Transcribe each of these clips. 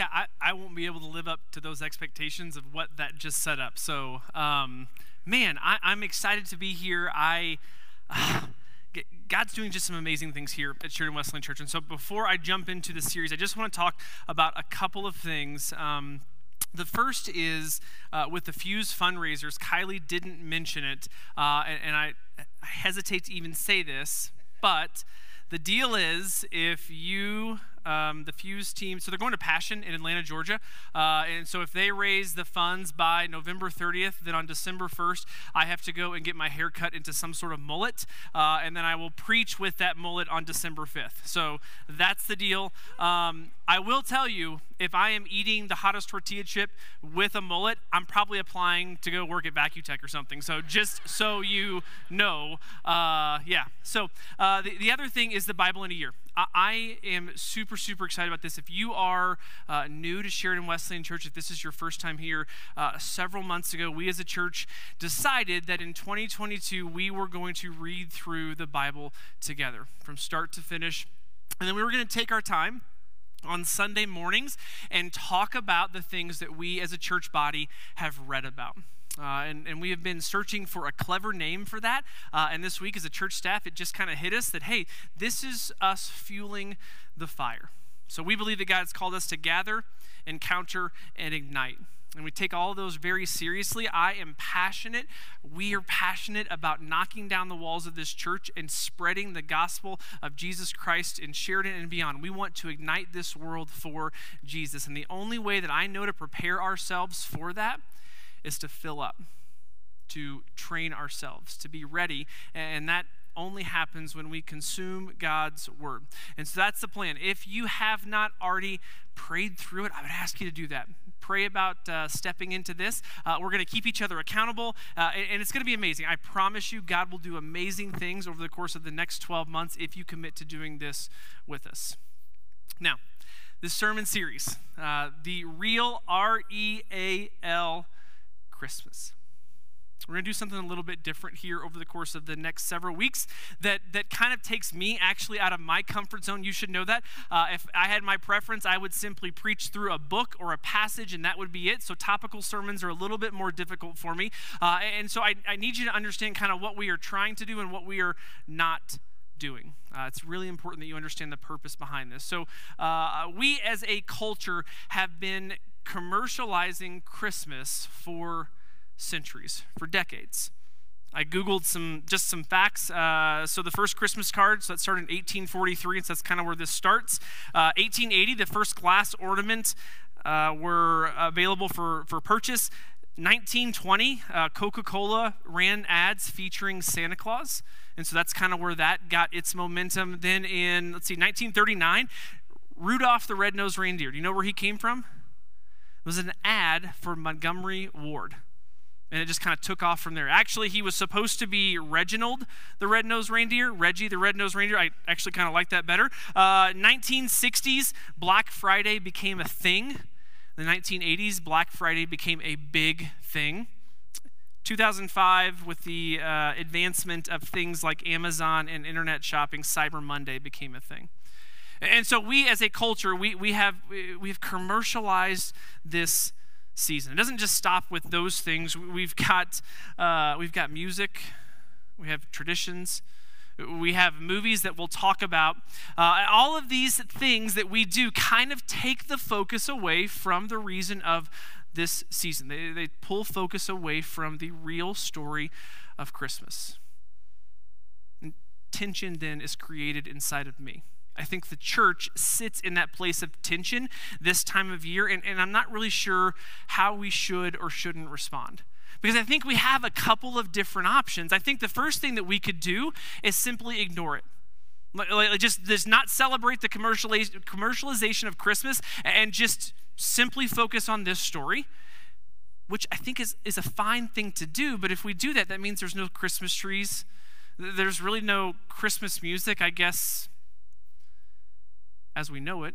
yeah, I, I won't be able to live up to those expectations of what that just set up. So, um, man, I, am excited to be here. I. Uh, God's doing just some amazing things here at Sheridan Wesleyan Church. And so before I jump into the series, I just want to talk about a couple of things. Um, the first is uh, with the Fuse fundraisers. Kylie didn't mention it, uh, and, and I, I hesitate to even say this, but the deal is if you um, the Fuse team. So they're going to Passion in Atlanta, Georgia. Uh, and so if they raise the funds by November 30th, then on December 1st, I have to go and get my hair cut into some sort of mullet. Uh, and then I will preach with that mullet on December 5th. So that's the deal. Um, I will tell you, if I am eating the hottest tortilla chip with a mullet, I'm probably applying to go work at Vacutech or something. So just so you know, uh, yeah. So uh, the, the other thing is the Bible in a year. I am super, super excited about this. If you are uh, new to Sheridan Wesleyan Church, if this is your first time here, uh, several months ago, we as a church decided that in 2022 we were going to read through the Bible together from start to finish. And then we were going to take our time on Sunday mornings and talk about the things that we as a church body have read about. Uh, and, and we have been searching for a clever name for that. Uh, and this week, as a church staff, it just kind of hit us that, hey, this is us fueling the fire. So we believe that God's called us to gather, encounter, and ignite. And we take all those very seriously. I am passionate. We are passionate about knocking down the walls of this church and spreading the gospel of Jesus Christ in Sheridan and beyond. We want to ignite this world for Jesus. And the only way that I know to prepare ourselves for that is to fill up, to train ourselves, to be ready. And that only happens when we consume God's word. And so that's the plan. If you have not already prayed through it, I would ask you to do that. Pray about uh, stepping into this. Uh, we're going to keep each other accountable, uh, and, and, it's going to be amazing. I promise you, God will do amazing things over the course of the next 12 months if you commit to doing this with us. Now, this sermon series, uh, the real R E A L Christmas. We're going to do something a little bit different here over the course of the next several weeks that, that kind of takes me actually out of my comfort zone. You should know that. Uh, if I had my preference, I would simply preach through a book or a passage, and that would be it. So topical sermons are a little bit more difficult for me. Uh, and so I, I need you to understand kind of what we are trying to do and what we are not doing. Uh, it's really important that you understand the purpose behind this. So, uh, we as a culture have been commercializing Christmas for centuries, for decades. I googled some just some facts. Uh, so the first Christmas cards that started in 1843, and so that's kind of where this starts. Uh, 1880, the first glass ornament uh, were available for for purchase. 1920, uh, Coca-Cola ran ads featuring Santa Claus, and so that's kind of where that got its momentum. Then in let's see, 1939, Rudolph the Red-Nosed Reindeer. Do you know where he came from? It was an ad for Montgomery Ward. And it just kind of took off from there. Actually, he was supposed to be Reginald, the red-nosed reindeer. Reggie, the red-nosed reindeer. I actually kind of like that better. Uh, 1960s, Black Friday became a thing. The 1980s, Black Friday became a big thing. 2005, with the uh, advancement of things like Amazon and internet shopping, Cyber Monday became a thing. And so we as a culture, we, we have we've commercialized this season. It doesn't just stop with those things. We've got uh, we've got music, we have traditions, we have movies that we'll talk about. Uh, all of these things that we do kind of take the focus away from the reason of this season. They, they pull focus away from the real story of Christmas. And tension then is created inside of me. I think the church sits in that place of tension this time of year, and, and I'm not really sure how we should or shouldn't respond. Because I think we have a couple of different options. I think the first thing that we could do is simply ignore it. Like, just, just not celebrate the commercialization of Christmas and just simply focus on this story, which I think is, is a fine thing to do. But if we do that, that means there's no Christmas trees. There's really no Christmas music. I guess as we know it.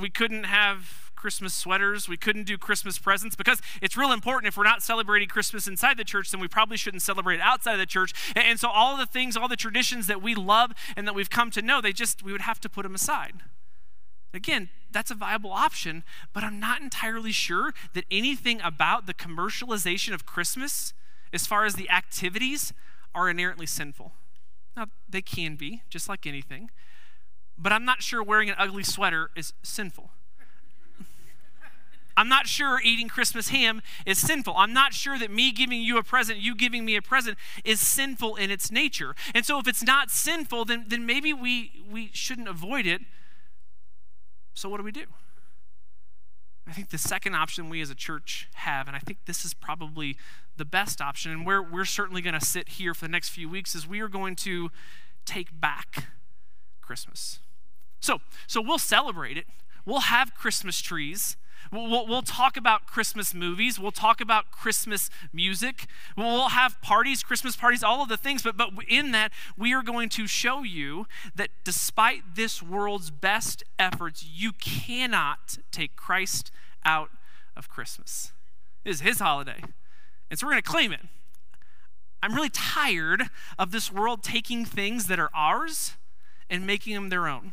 We couldn't have Christmas sweaters. We couldn't do Christmas presents because it's real important. If we're not celebrating Christmas inside the church, then we probably shouldn't celebrate outside of the church. And so, all the things, all the traditions that we love and that we've come to know, they just, we would have to put them aside. Again, that's a viable option, but I'm not entirely sure that anything about the commercialization of Christmas, as far as the activities, are inherently sinful. Now, they can be, just like anything, but I'm not sure wearing an ugly sweater is sinful. I'm not sure eating Christmas ham is sinful. I'm not sure that me giving you a present, you giving me a present, is sinful in its nature. And so if it's not sinful, then, then maybe we, we shouldn't avoid it. So what do we do? I think the second option we as a church have, and I think this is probably the best option, and where we're certainly going to sit here for the next few weeks, is we are going to take back Christmas. So, so we'll celebrate it. We'll have Christmas trees. We'll, we'll, talk about Christmas movies. We'll talk about Christmas music. We'll have parties, Christmas parties, all of the things. But, but in that, we are going to show you that despite this world's best efforts, you cannot take Christ out of Christmas. It is his holiday. And so we're going to claim it. I'm really tired of this world taking things that are ours and making them their own.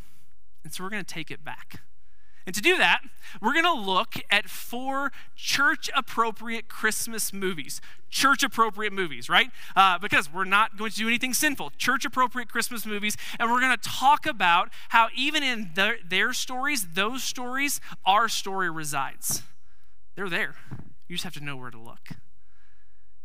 And so we're going to take it back. And to do that, we're going to look at four church appropriate Christmas movies. Church appropriate movies, right? Uh, because we're not going to do anything sinful. Church appropriate Christmas movies. And we're going to talk about how, even in their, their stories, those stories, our story resides. They're there. You just have to know where to look.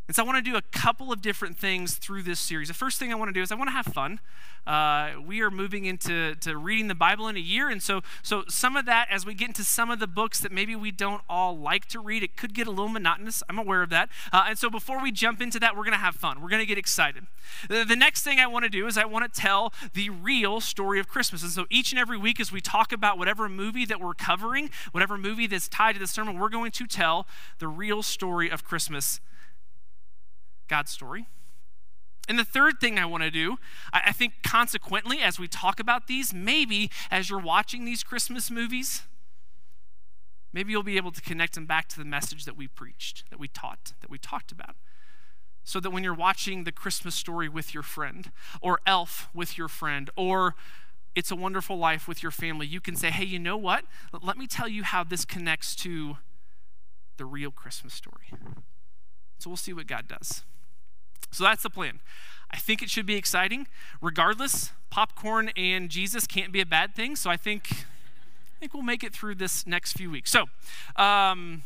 And so I want to do a couple of different things through this series. The first thing I want to do is I want to have fun. Uh, we are moving into to reading the Bible in a year, and so so some of that, as we get into some of the books that maybe we don't all like to read, it could get a little monotonous. I'm aware of that. Uh, and so before we jump into that, we're going to have fun. We're going to get excited. The, the next thing I want to do is I want to tell the real story of Christmas. And so each and every week, as we talk about whatever movie that we're covering, whatever movie that's tied to the sermon, we're going to tell the real story of Christmas God's story. And the third thing I want to do, I think consequently, as we talk about these, maybe as you're watching these Christmas movies, maybe you'll be able to connect them back to the message that we preached, that we taught, that we talked about. So that when you're watching the Christmas story with your friend, or Elf with your friend, or It's a Wonderful Life with your family, you can say, hey, you know what? Let me tell you how this connects to the real Christmas story. So we'll see what God does. So that's the plan. I think it should be exciting. Regardless, popcorn and Jesus can't be a bad thing. So I think, I think we'll make it through this next few weeks. So, um,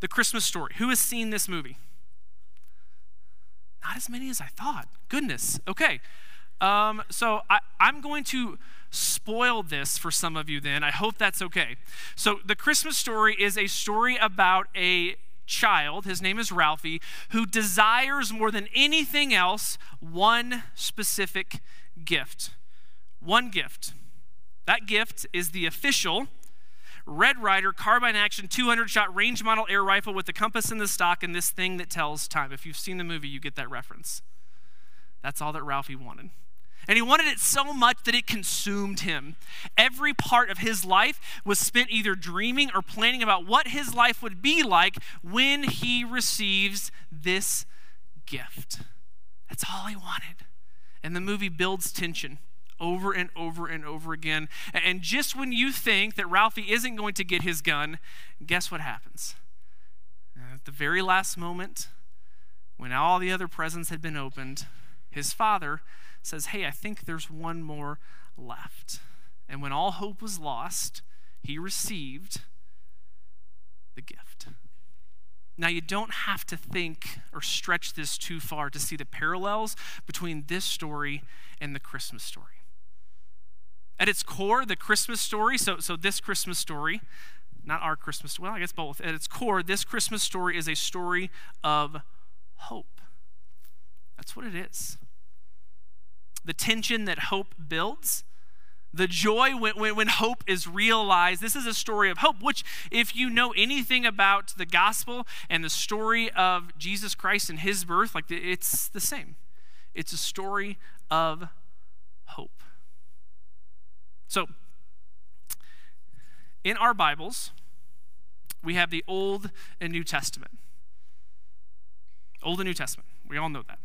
the Christmas story. Who has seen this movie? Not as many as I thought. Goodness. Okay. Um, so I, I'm going to spoil this for some of you then. I hope that's okay. So, the Christmas story is a story about a child, his name is Ralphie, who desires more than anything else one specific gift. One gift. That gift is the official Red Ryder carbine action 200 shot range model air rifle with the compass in the stock and this thing that tells time. If you've seen the movie, you get that reference. That's all that Ralphie wanted. And he wanted it so much that it consumed him. Every part of his life was spent either dreaming or planning about what his life would be like when he receives this gift. That's all he wanted. And the movie builds tension over and over and over again. And just when you think that Ralphie isn't going to get his gun, guess what happens? At the very last moment, when all the other presents had been opened, his father says, Hey, I think there's one more left. And when all hope was lost, he received the gift. Now, you don't have to think or stretch this too far to see the parallels between this story and the Christmas story. At its core, the Christmas story, so, so this Christmas story, not our Christmas, well, I guess both. At its core, this Christmas story is a story of hope. That's what it is the tension that hope builds, the joy when, when, when, hope is realized. This is a story of hope, which, if you know anything about the gospel and the story of Jesus Christ and his birth, like it's the same. It's a story of hope. So, in our Bibles, we have the Old and New Testament. Old and New Testament. We all know that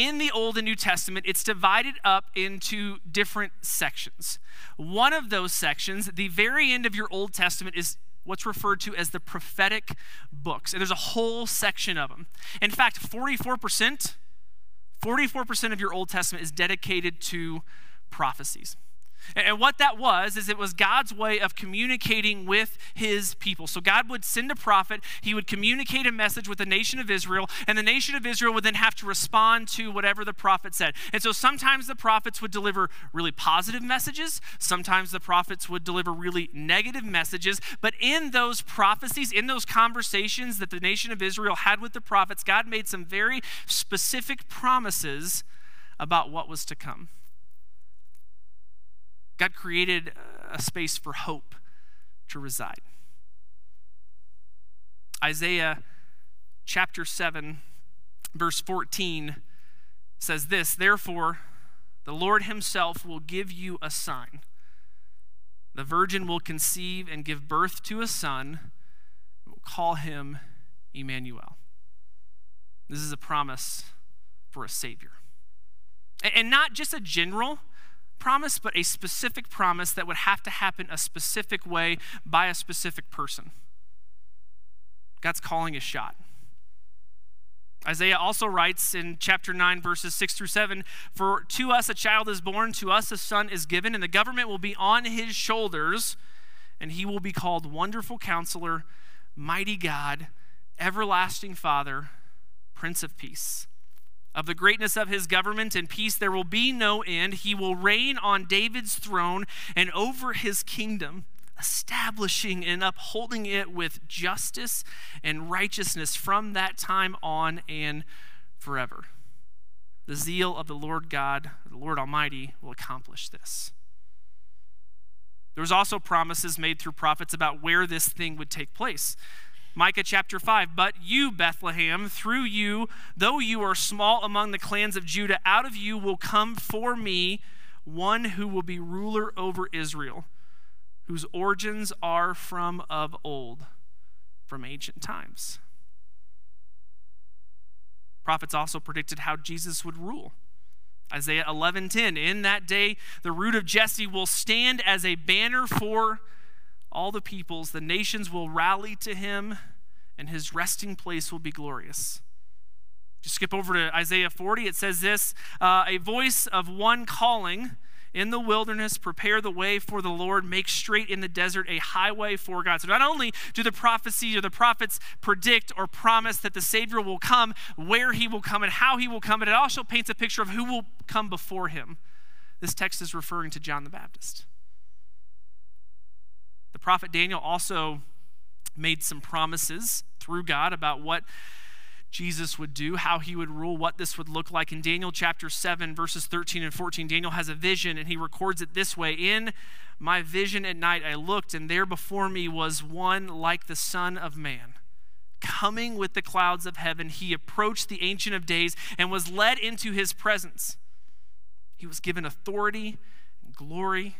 in the Old and New Testament, it's divided up into different sections. One of those sections, the very end of your Old Testament, is what's referred to as the prophetic books. And there's a whole section of them. In fact, 44%, 44% of your Old Testament is dedicated to prophecies. And what that was is it was God's way of communicating with his people. So God would send a prophet, he would communicate a message with the nation of Israel, and the nation of Israel would then have to respond to whatever the prophet said. And so sometimes the prophets would deliver really positive messages, sometimes the prophets would deliver really negative messages, but in those prophecies, in those conversations that the nation of Israel had with the prophets, God made some very specific promises about what was to come. God created uh, a space for hope to reside. Isaiah chapter 7, verse 14 says this Therefore, the Lord himself will give you a sign. The virgin will conceive and give birth to a son. We'll call him Emmanuel. This is a promise for a Savior. And not just a general promise, but a specific promise that would have to happen a specific way by a specific person. God's calling his shot. Isaiah also writes in chapter 9, verses 6 through 7 For to us a child is born, to us a son is given, and the government will be on his shoulders, and he will be called Wonderful Counselor, Mighty God, Everlasting Father, Prince of Peace. Of the greatness of his government and peace there will be no end. He will reign on David's throne and over his kingdom, establishing and upholding it with justice and righteousness from that time on and forever. The zeal of the Lord God, the Lord Almighty, will accomplish this. There was also promises made through prophets about where this thing would take place. Micah chapter 5 But you, Bethlehem, through you, though you are small among the clans of Judah, out of you will come for me one who will be ruler over Israel, whose origins are from of old, from ancient times. Prophets also predicted how Jesus would rule. Isaiah 11:10 In that day the root of Jesse will stand as a banner for all the peoples, the nations will rally to him, and his resting place will be glorious. Just skip over to Isaiah 40. It says this uh, A voice of one calling in the wilderness, prepare the way for the Lord, make straight in the desert a highway for God. So not only do the prophecies or the prophets predict or promise that the Savior will come, where he will come, and how he will come, but it also paints a picture of who will come before him. This text is referring to John the Baptist. The prophet Daniel also made some promises through God about what Jesus would do, how he would rule, what this would look like. In Daniel chapter 7, verses 13 and 14, Daniel has a vision and he records it this way In my vision at night, I looked, and there before me was one like the Son of Man. Coming with the clouds of heaven, he approached the Ancient of Days and was led into his presence. He was given authority, glory,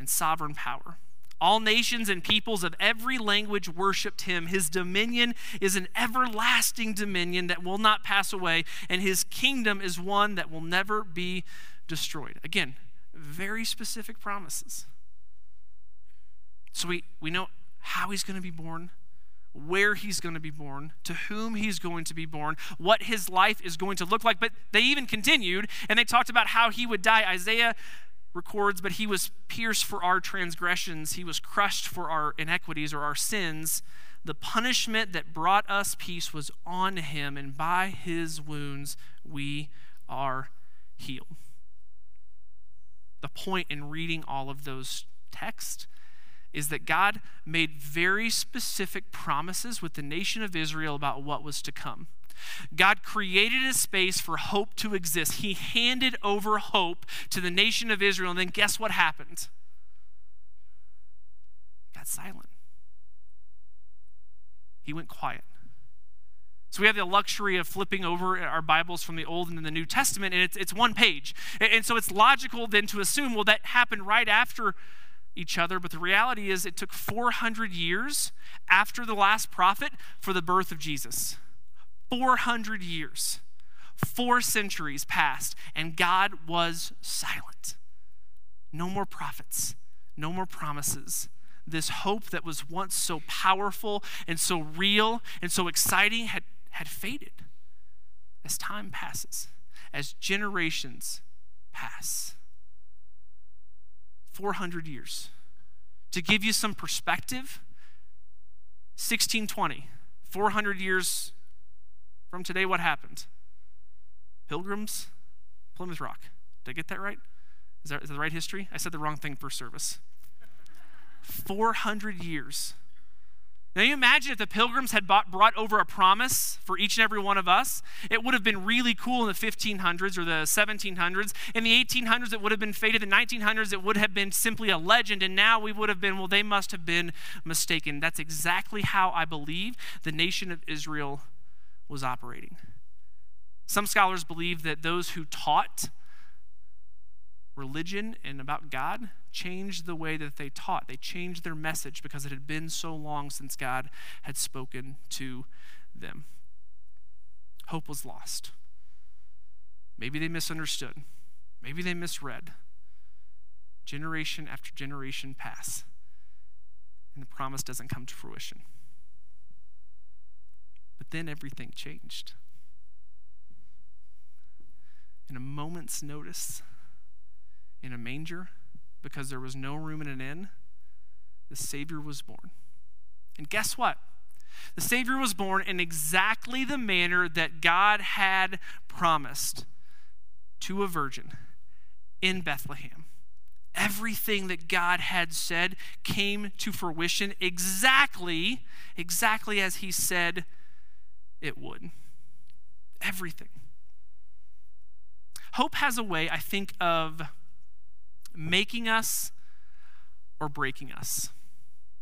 and sovereign power. All nations and peoples of every language worshiped him. His dominion is an everlasting dominion that will not pass away, and his kingdom is one that will never be destroyed. Again, very specific promises. So we, we know how he's going to be born, where he's going to be born, to whom he's going to be born, what his life is going to look like. But they even continued and they talked about how he would die. Isaiah records, But he was pierced for our transgressions, he was crushed for our iniquities or our sins. The punishment that brought us peace was on him, and by his wounds we are healed. The point in reading all of those texts is that God made very specific promises with the nation of Israel about what was to come. God created a space for hope to exist. He handed over hope to the nation of Israel. And then guess what happened? got silent. He went quiet. So we have the luxury of flipping over our Bibles from the Old and the New Testament, and it's, it's one page. And so it's logical then to assume, well, that happened right after each other. But the reality is, it took 400 years after the last prophet for the birth of Jesus. 400 years. Four centuries passed, and God was silent. No more prophets, no more promises. This hope that was once so powerful and so real and so exciting had, had faded as time passes, as generations pass. 400 years. To give you some perspective, 1620, 400 years from today, what happened? Pilgrims, Plymouth Rock. Did I get that right? Is that, is that the right history? I said the wrong thing for service. 400 years. Now, you imagine if the pilgrims had bought, brought over a promise for each and every one of us, it would have been really cool in the 1500s or the 1700s. In the 1800s, it would have been faded. In the 1900s, it would have been simply a legend. And now we would have been, well, they must have been mistaken. That's exactly how I believe the nation of Israel was operating. Some scholars believe that those who taught religion and about God changed the way that they taught. They changed their message because it had been so long since God had spoken to them. Hope was lost. Maybe they misunderstood. Maybe they misread. Generation after generation pass, and the promise doesn't come to fruition. But then everything changed. In a moment's notice, in a manger, because there was no room in an inn, the Savior was born. And guess what? The Savior was born in exactly the manner that God had promised to a virgin in Bethlehem. Everything that God had said came to fruition exactly, exactly as He said it would. Everything. Hope has a way, I think, of making us or breaking us.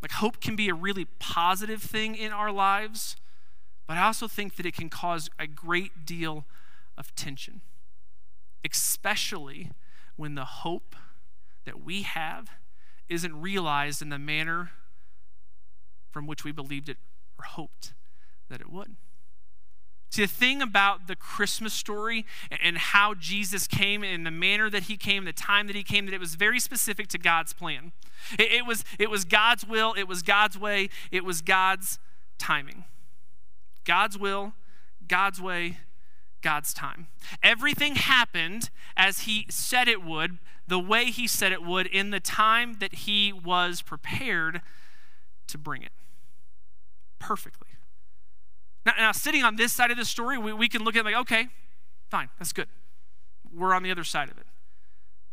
Like, hope can be a really positive thing in our lives, but I also think that it can cause a great deal of tension, especially when the hope that we have isn't realized in the manner from which we believed it or hoped that it would. See, the thing about the Christmas story and how Jesus came and the manner that he came, the time that he came, that it was very specific to God's plan. It, it, was, it was God's will, it was God's way, it was God's timing. God's will, God's way, God's time. Everything happened as he said it would, the way he said it would, in the time that he was prepared to bring it. Perfectly. Now, now, sitting on this side of the story, we, we can look at it like, okay, fine, that's good. We're on the other side of it.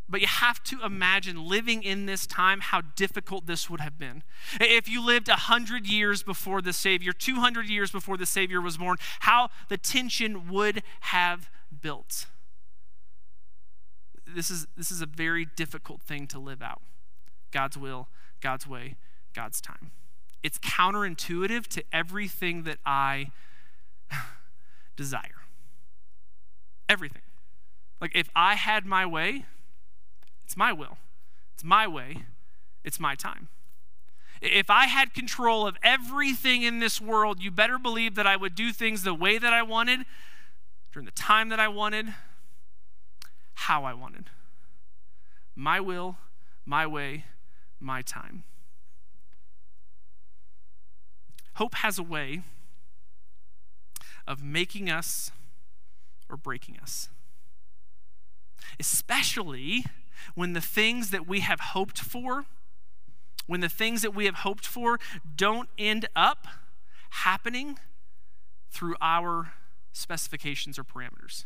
But you have to imagine living in this time how difficult this would have been. If you lived 100 years before the Savior, 200 years before the Savior was born, how the tension would have built. This is, this is a very difficult thing to live out God's will, God's way, God's time it's counterintuitive to everything that I desire. Everything. Like if I had my way, it's my will. It's my way. It's my time. If I had control of everything in this world, you better believe that I would do things the way that I wanted, during the time that I wanted, how I wanted. My will, my way, my time. Hope has a way of making us or breaking us. Especially when the things that we have hoped for, when the things that we have hoped for don't end up happening through our specifications or parameters.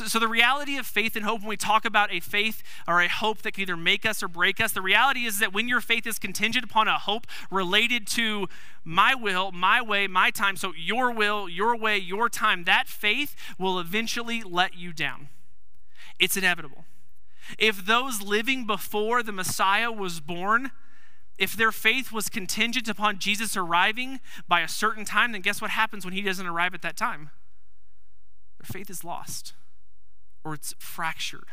So, so, the reality of faith and hope, when we talk about a faith or a hope that can either make us or break us, the reality is that when your faith is contingent upon a hope related to my will, my way, my time, so your will, your way, your time, that faith will eventually let you down. It's inevitable. If those living before the Messiah was born, if their faith was contingent upon Jesus arriving by a certain time, then guess what happens when he doesn't arrive at that time? Their faith is lost or it's fractured.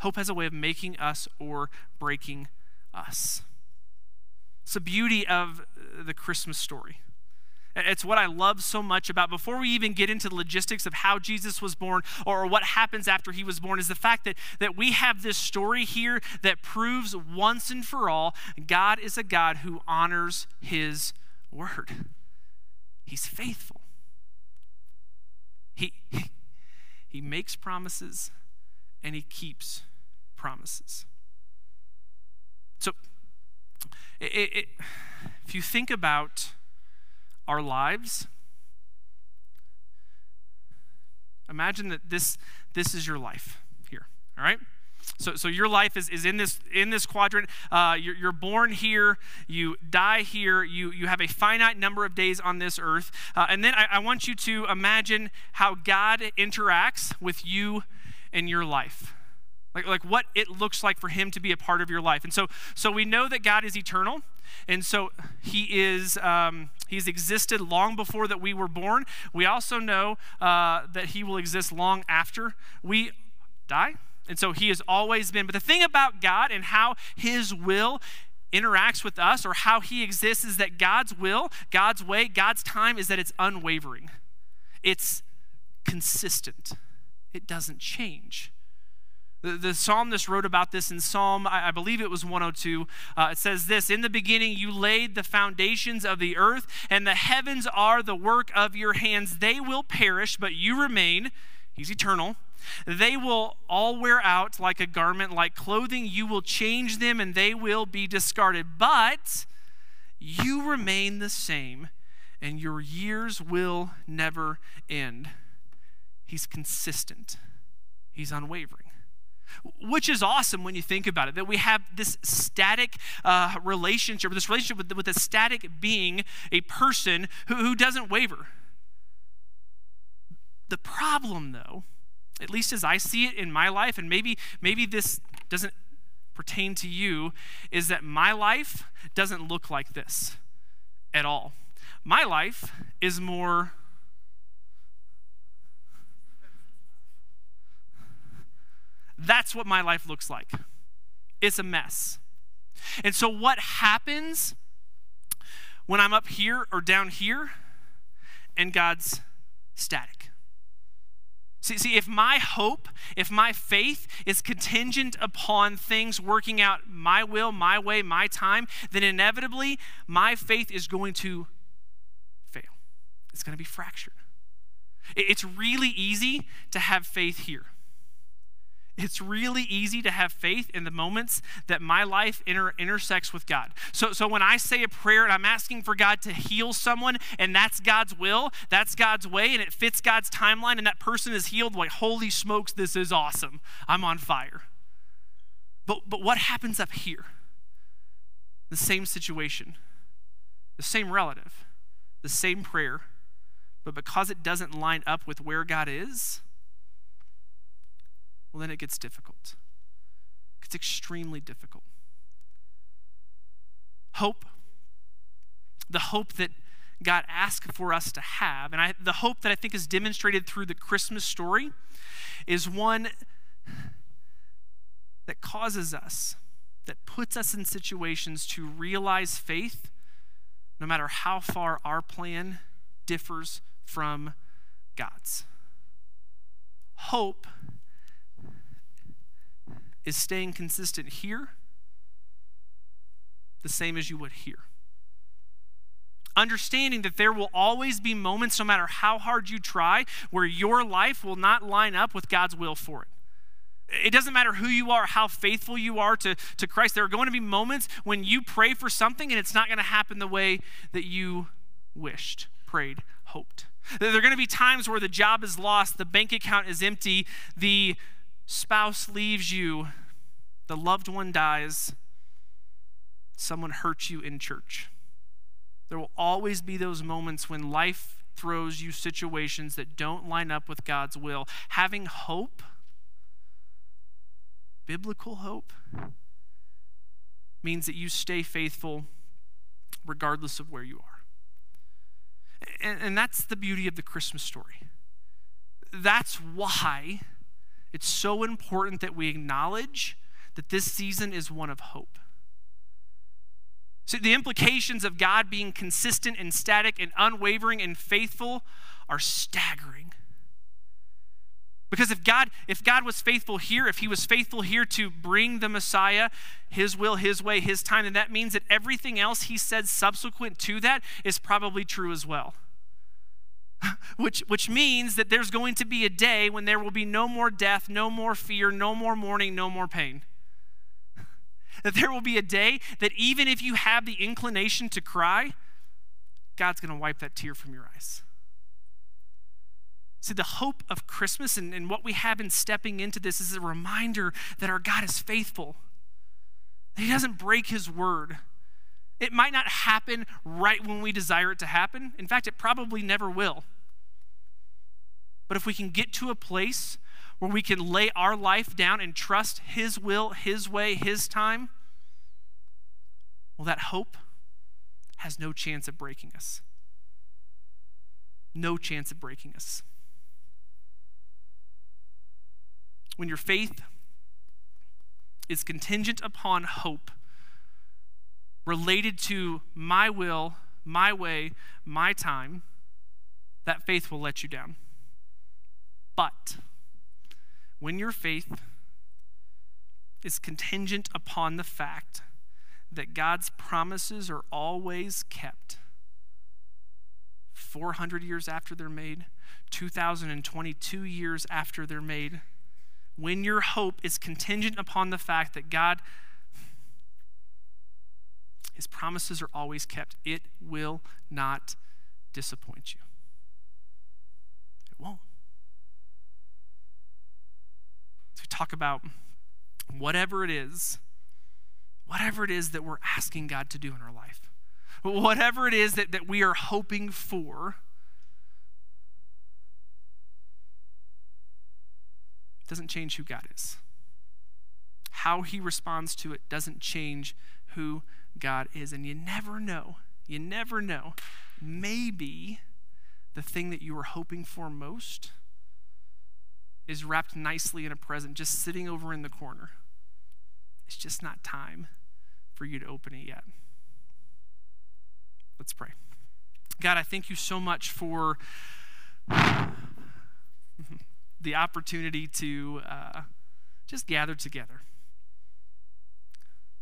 Hope has a way of making us or breaking us. It's the beauty of the Christmas story. It's what I love so much about before we even get into the logistics of how Jesus was born or what happens after he was born is the fact that, that we have this story here that proves once and for all God is a God who honors his word. He's faithful. He, he, makes promises and he keeps promises. So, it, it, if you think about our lives, imagine that this, this is your life here, all right? So, so your life is, is in this in this quadrant. Uh, you're, you're born here, you die here, you, you have a finite number of days on this earth. Uh, and then I, I want you to imagine how God interacts with you in your life. Like, like what it looks like for him to be a part of your life. And so, so we know that God is eternal. And so he is um, he's existed long before that we were born. We also know uh, that he will exist long after we die. And so he has always been. But the thing about God and how his will interacts with us or how he exists is that God's will, God's way, God's time is that it's unwavering. It's consistent. It doesn't change. The, the psalmist wrote about this in Psalm, I, I believe it was 102. Uh, it says this In the beginning, you laid the foundations of the earth, and the heavens are the work of your hands. They will perish, but you remain. He's eternal. They will all wear out like a garment, like clothing. You will change them and they will be discarded. But you remain the same, and your years will never end. He's consistent, he's unwavering. Which is awesome when you think about it, that we have this static uh, relationship, this relationship with, with a static being, a person who, who doesn't waver. The problem, though, at least as I see it in my life, and maybe, maybe this doesn't pertain to you, is that my life doesn't look like this at all. My life is more. That's what my life looks like. It's a mess. And so, what happens when I'm up here or down here and God's static? See, see, if my hope, if my faith is contingent upon things working out my will, my way, my time, then inevitably my faith is going to fail. It's going to be fractured. It's really easy to have faith here. It's really easy to have faith in the moments that my life inter- intersects with God. So, so when I say a prayer and I'm asking for God to heal someone, and that's God's will, that's God's way, and it fits God's timeline, and that person is healed, like, holy smokes, this is awesome. I'm on fire. But, but what happens up here? The same situation, the same relative, the same prayer, but because it doesn't line up with where God is, well, then it gets difficult. It's extremely difficult. Hope, the hope that God asked for us to have, and I, the hope that I think is demonstrated through the Christmas story, is one that causes us, that puts us in situations to realize faith no matter how far our plan differs from God's. Hope is staying consistent here the same as you would here. Understanding that there will always be moments, no matter how hard you try, where your life will not line up with God's will for it. It doesn't matter who you are, how faithful you are to, to Christ. There are going to be moments when you pray for something and it's not going to happen the way that you wished, prayed, hoped. There are going to be times where the job is lost, the bank account is empty, the spouse leaves you, the loved one dies, someone hurts you in church. There will always be those moments when life throws you situations that don't line up with God's will. Having hope, biblical hope, means that you stay faithful regardless of where you are. And, and that's the beauty of the Christmas story. That's why it's so important that we acknowledge that this season is one of hope. So the implications of God being consistent and static and unwavering and faithful are staggering. Because if God, if God was faithful here, if he was faithful here to bring the Messiah, his will, his way, his time, then that means that everything else he said subsequent to that is probably true as well. which, which means that there's going to be a day when there will be no more death, no more fear, no more mourning, no more pain. That there will be a day that even if you have the inclination to cry, God's going to wipe that tear from your eyes. See, the hope of Christmas and, and what we have in stepping into this is a reminder that our God is faithful. that He doesn't break his word. It might not happen right when we desire it to happen. In fact, it probably never will. But if we can get to a place where we can lay our life down and trust His will, His way, His time, well, that hope has no chance of breaking us. No chance of breaking us. When your faith is contingent upon hope, related to my will, my way, my time, that faith will let you down. But when your faith is contingent upon the fact that God's promises are always kept, 400 years after they're made, 2022 years after they're made, when your hope is contingent upon the fact that God his promises are always kept. It will not disappoint you. It won't. So we talk about whatever it is, whatever it is that we're asking God to do in our life, whatever it is that, that we are hoping for. doesn't change who God is. How he responds to it doesn't change who God is. And you never know, you never know. Maybe the thing that you were hoping for most is wrapped nicely in a present, just sitting over in the corner. It's just not time for you to open it yet. Let's pray. God, I thank you so much for the opportunity to uh, just gather together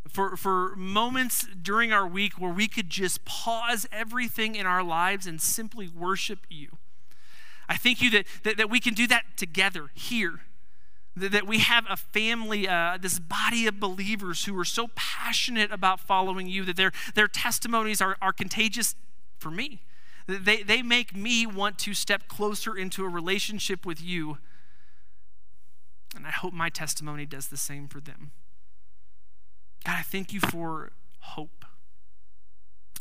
for, for moments during our week where we could just pause everything in our lives and simply worship you. I thank you that, that, that we can do that together here. That, that we have a family, uh, this body of believers who are so passionate about following you that their, their testimonies are, are contagious for me. They, they make me want to step closer into a relationship with you. And I hope my testimony does the same for them. God, I thank you for hope.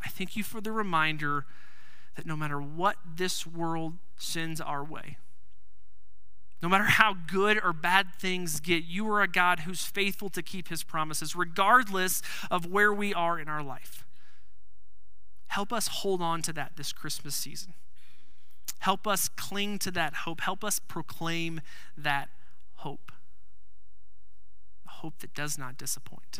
I thank you for the reminder that no matter what this world sends our way, no matter how good or bad things get, you are a God who's faithful to keep his promises, regardless of where we are in our life. Help us hold on to that this Christmas season. Help us cling to that hope. Help us proclaim that hope. A hope that does not disappoint.